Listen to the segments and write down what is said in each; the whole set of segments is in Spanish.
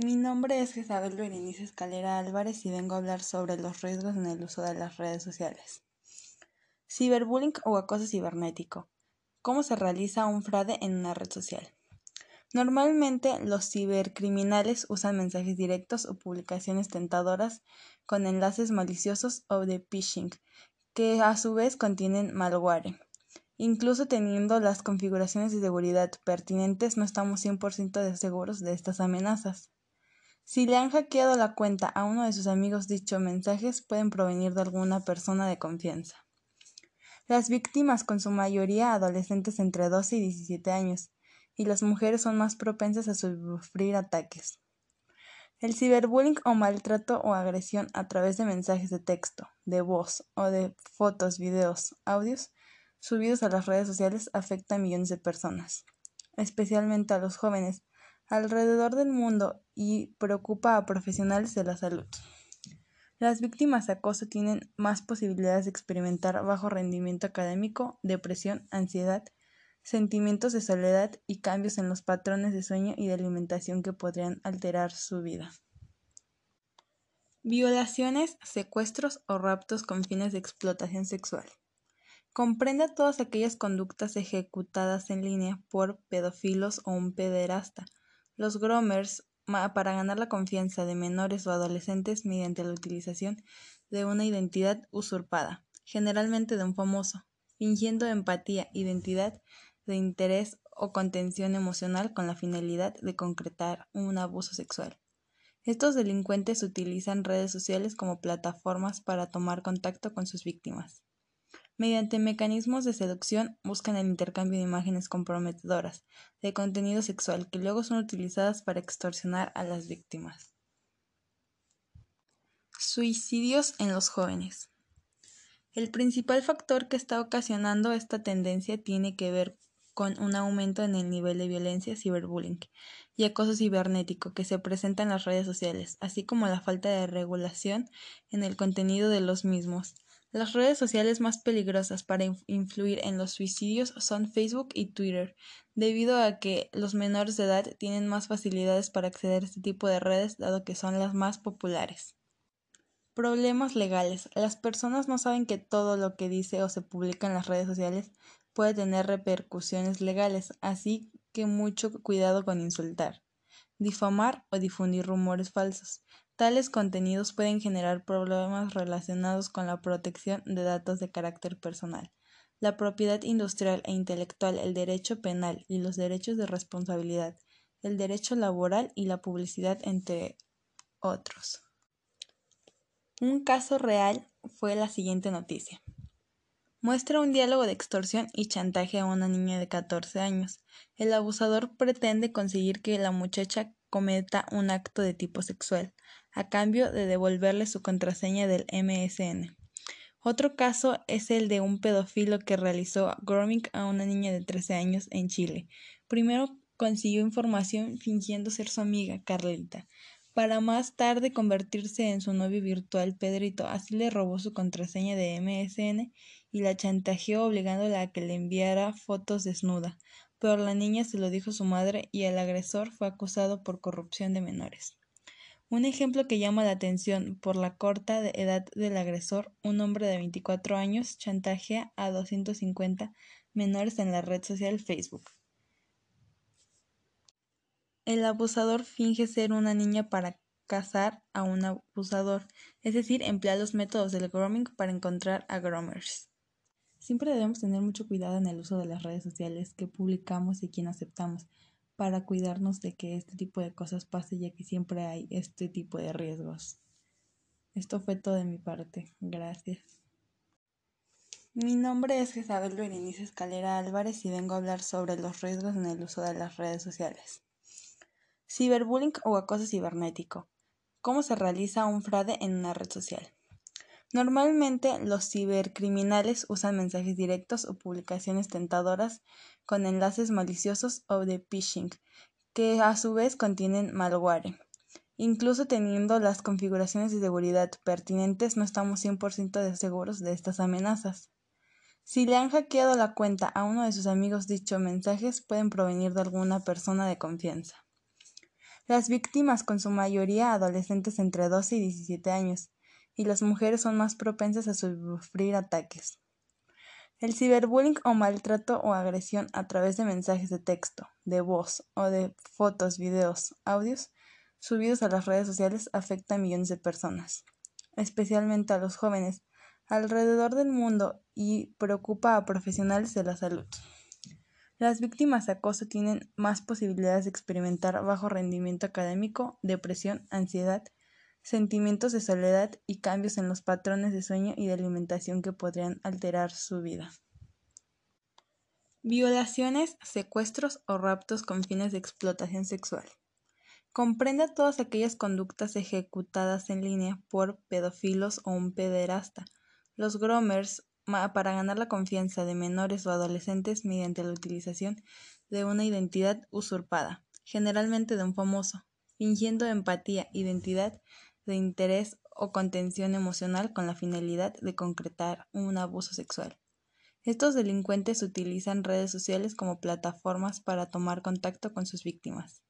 Mi nombre es Isabel Berenice Escalera Álvarez y vengo a hablar sobre los riesgos en el uso de las redes sociales. Ciberbullying o acoso cibernético. ¿Cómo se realiza un fraude en una red social? Normalmente los cibercriminales usan mensajes directos o publicaciones tentadoras con enlaces maliciosos o de phishing, que a su vez contienen malware. Incluso teniendo las configuraciones de seguridad pertinentes, no estamos 100% seguros de estas amenazas. Si le han hackeado la cuenta a uno de sus amigos, dichos mensajes pueden provenir de alguna persona de confianza. Las víctimas, con su mayoría adolescentes entre 12 y 17 años, y las mujeres son más propensas a sufrir ataques. El ciberbullying o maltrato o agresión a través de mensajes de texto, de voz o de fotos, videos, audios subidos a las redes sociales afecta a millones de personas, especialmente a los jóvenes, alrededor del mundo y preocupa a profesionales de la salud. Las víctimas de acoso tienen más posibilidades de experimentar bajo rendimiento académico, depresión, ansiedad, sentimientos de soledad y cambios en los patrones de sueño y de alimentación que podrían alterar su vida. Violaciones, secuestros o raptos con fines de explotación sexual. Comprende todas aquellas conductas ejecutadas en línea por pedófilos o un pederasta, los groomers para ganar la confianza de menores o adolescentes mediante la utilización de una identidad usurpada, generalmente de un famoso, fingiendo empatía, identidad de interés o contención emocional con la finalidad de concretar un abuso sexual. Estos delincuentes utilizan redes sociales como plataformas para tomar contacto con sus víctimas. Mediante mecanismos de seducción buscan el intercambio de imágenes comprometedoras de contenido sexual que luego son utilizadas para extorsionar a las víctimas. Suicidios en los jóvenes. El principal factor que está ocasionando esta tendencia tiene que ver con un aumento en el nivel de violencia, ciberbullying y acoso cibernético que se presenta en las redes sociales, así como la falta de regulación en el contenido de los mismos. Las redes sociales más peligrosas para influir en los suicidios son Facebook y Twitter, debido a que los menores de edad tienen más facilidades para acceder a este tipo de redes dado que son las más populares. Problemas legales. Las personas no saben que todo lo que dice o se publica en las redes sociales puede tener repercusiones legales, así que mucho cuidado con insultar, difamar o difundir rumores falsos. Tales contenidos pueden generar problemas relacionados con la protección de datos de carácter personal, la propiedad industrial e intelectual, el derecho penal y los derechos de responsabilidad, el derecho laboral y la publicidad, entre otros. Un caso real fue la siguiente noticia. Muestra un diálogo de extorsión y chantaje a una niña de 14 años. El abusador pretende conseguir que la muchacha cometa un acto de tipo sexual a cambio de devolverle su contraseña del MSN. Otro caso es el de un pedófilo que realizó grooming a una niña de 13 años en Chile. Primero consiguió información fingiendo ser su amiga, Carlita, para más tarde convertirse en su novio virtual, Pedrito. Así le robó su contraseña de MSN y la chantajeó obligándola a que le enviara fotos desnuda. Pero la niña se lo dijo su madre y el agresor fue acusado por corrupción de menores. Un ejemplo que llama la atención por la corta edad del agresor, un hombre de 24 años chantajea a 250 menores en la red social Facebook. El abusador finge ser una niña para cazar a un abusador, es decir, emplea los métodos del grooming para encontrar a groomers. Siempre debemos tener mucho cuidado en el uso de las redes sociales que publicamos y quien aceptamos, para cuidarnos de que este tipo de cosas pase, ya que siempre hay este tipo de riesgos. Esto fue todo de mi parte. Gracias. Mi nombre es Isabel Berenice Escalera Álvarez y vengo a hablar sobre los riesgos en el uso de las redes sociales. Ciberbullying o acoso cibernético. ¿Cómo se realiza un fraude en una red social? Normalmente los cibercriminales usan mensajes directos o publicaciones tentadoras con enlaces maliciosos o de phishing, que a su vez contienen malware. Incluso teniendo las configuraciones de seguridad pertinentes, no estamos 100% seguros de estas amenazas. Si le han hackeado la cuenta a uno de sus amigos, dichos mensajes pueden provenir de alguna persona de confianza. Las víctimas con su mayoría adolescentes entre 12 y 17 años, y las mujeres son más propensas a sufrir ataques. El ciberbullying o maltrato o agresión a través de mensajes de texto, de voz o de fotos, videos, audios subidos a las redes sociales afecta a millones de personas, especialmente a los jóvenes alrededor del mundo y preocupa a profesionales de la salud. Las víctimas de acoso tienen más posibilidades de experimentar bajo rendimiento académico, depresión, ansiedad, sentimientos de soledad y cambios en los patrones de sueño y de alimentación que podrían alterar su vida. Violaciones, secuestros o raptos con fines de explotación sexual. Comprende todas aquellas conductas ejecutadas en línea por pedófilos o un pederasta. Los gromers para ganar la confianza de menores o adolescentes mediante la utilización de una identidad usurpada, generalmente de un famoso, fingiendo empatía, identidad de interés o contención emocional con la finalidad de concretar un abuso sexual. Estos delincuentes utilizan redes sociales como plataformas para tomar contacto con sus víctimas.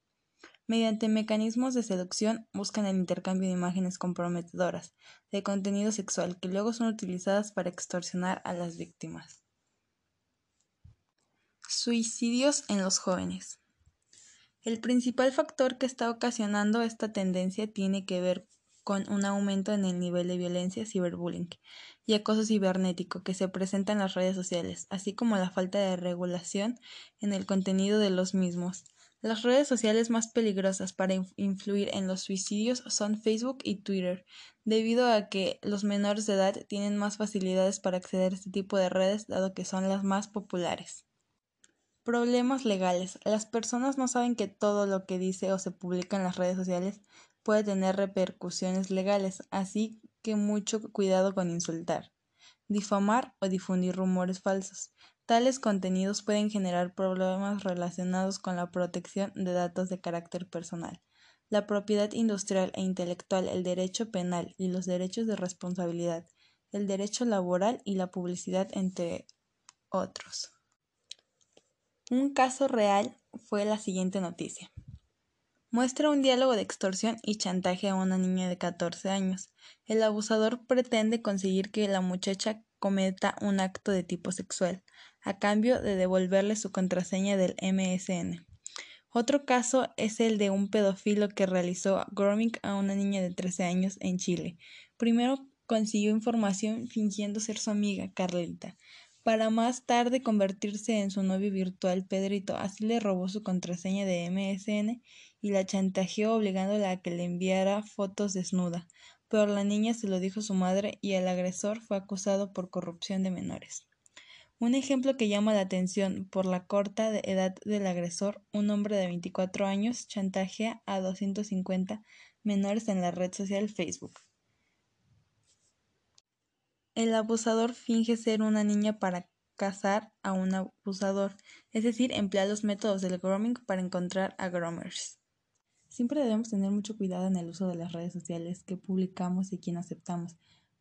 Mediante mecanismos de seducción buscan el intercambio de imágenes comprometedoras de contenido sexual que luego son utilizadas para extorsionar a las víctimas. Suicidios en los jóvenes. El principal factor que está ocasionando esta tendencia tiene que ver con un aumento en el nivel de violencia ciberbullying y acoso cibernético que se presenta en las redes sociales, así como la falta de regulación en el contenido de los mismos. Las redes sociales más peligrosas para influir en los suicidios son Facebook y Twitter, debido a que los menores de edad tienen más facilidades para acceder a este tipo de redes, dado que son las más populares. Problemas legales. Las personas no saben que todo lo que dice o se publica en las redes sociales puede tener repercusiones legales, así que mucho cuidado con insultar, difamar o difundir rumores falsos. Tales contenidos pueden generar problemas relacionados con la protección de datos de carácter personal, la propiedad industrial e intelectual, el derecho penal y los derechos de responsabilidad, el derecho laboral y la publicidad, entre otros. Un caso real fue la siguiente noticia. Muestra un diálogo de extorsión y chantaje a una niña de 14 años. El abusador pretende conseguir que la muchacha cometa un acto de tipo sexual, a cambio de devolverle su contraseña del MSN. Otro caso es el de un pedófilo que realizó grooming a una niña de 13 años en Chile. Primero consiguió información fingiendo ser su amiga, Carlita, para más tarde convertirse en su novio virtual Pedrito. Así le robó su contraseña de MSN y la chantajeó obligándola a que le enviara fotos desnuda, pero la niña se lo dijo su madre y el agresor fue acusado por corrupción de menores. Un ejemplo que llama la atención por la corta edad del agresor, un hombre de 24 años chantajea a 250 menores en la red social Facebook. El abusador finge ser una niña para cazar a un abusador, es decir, emplea los métodos del grooming para encontrar a groomers. Siempre debemos tener mucho cuidado en el uso de las redes sociales que publicamos y quién aceptamos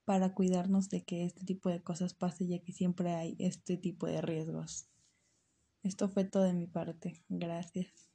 para cuidarnos de que este tipo de cosas pase ya que siempre hay este tipo de riesgos. Esto fue todo de mi parte. Gracias.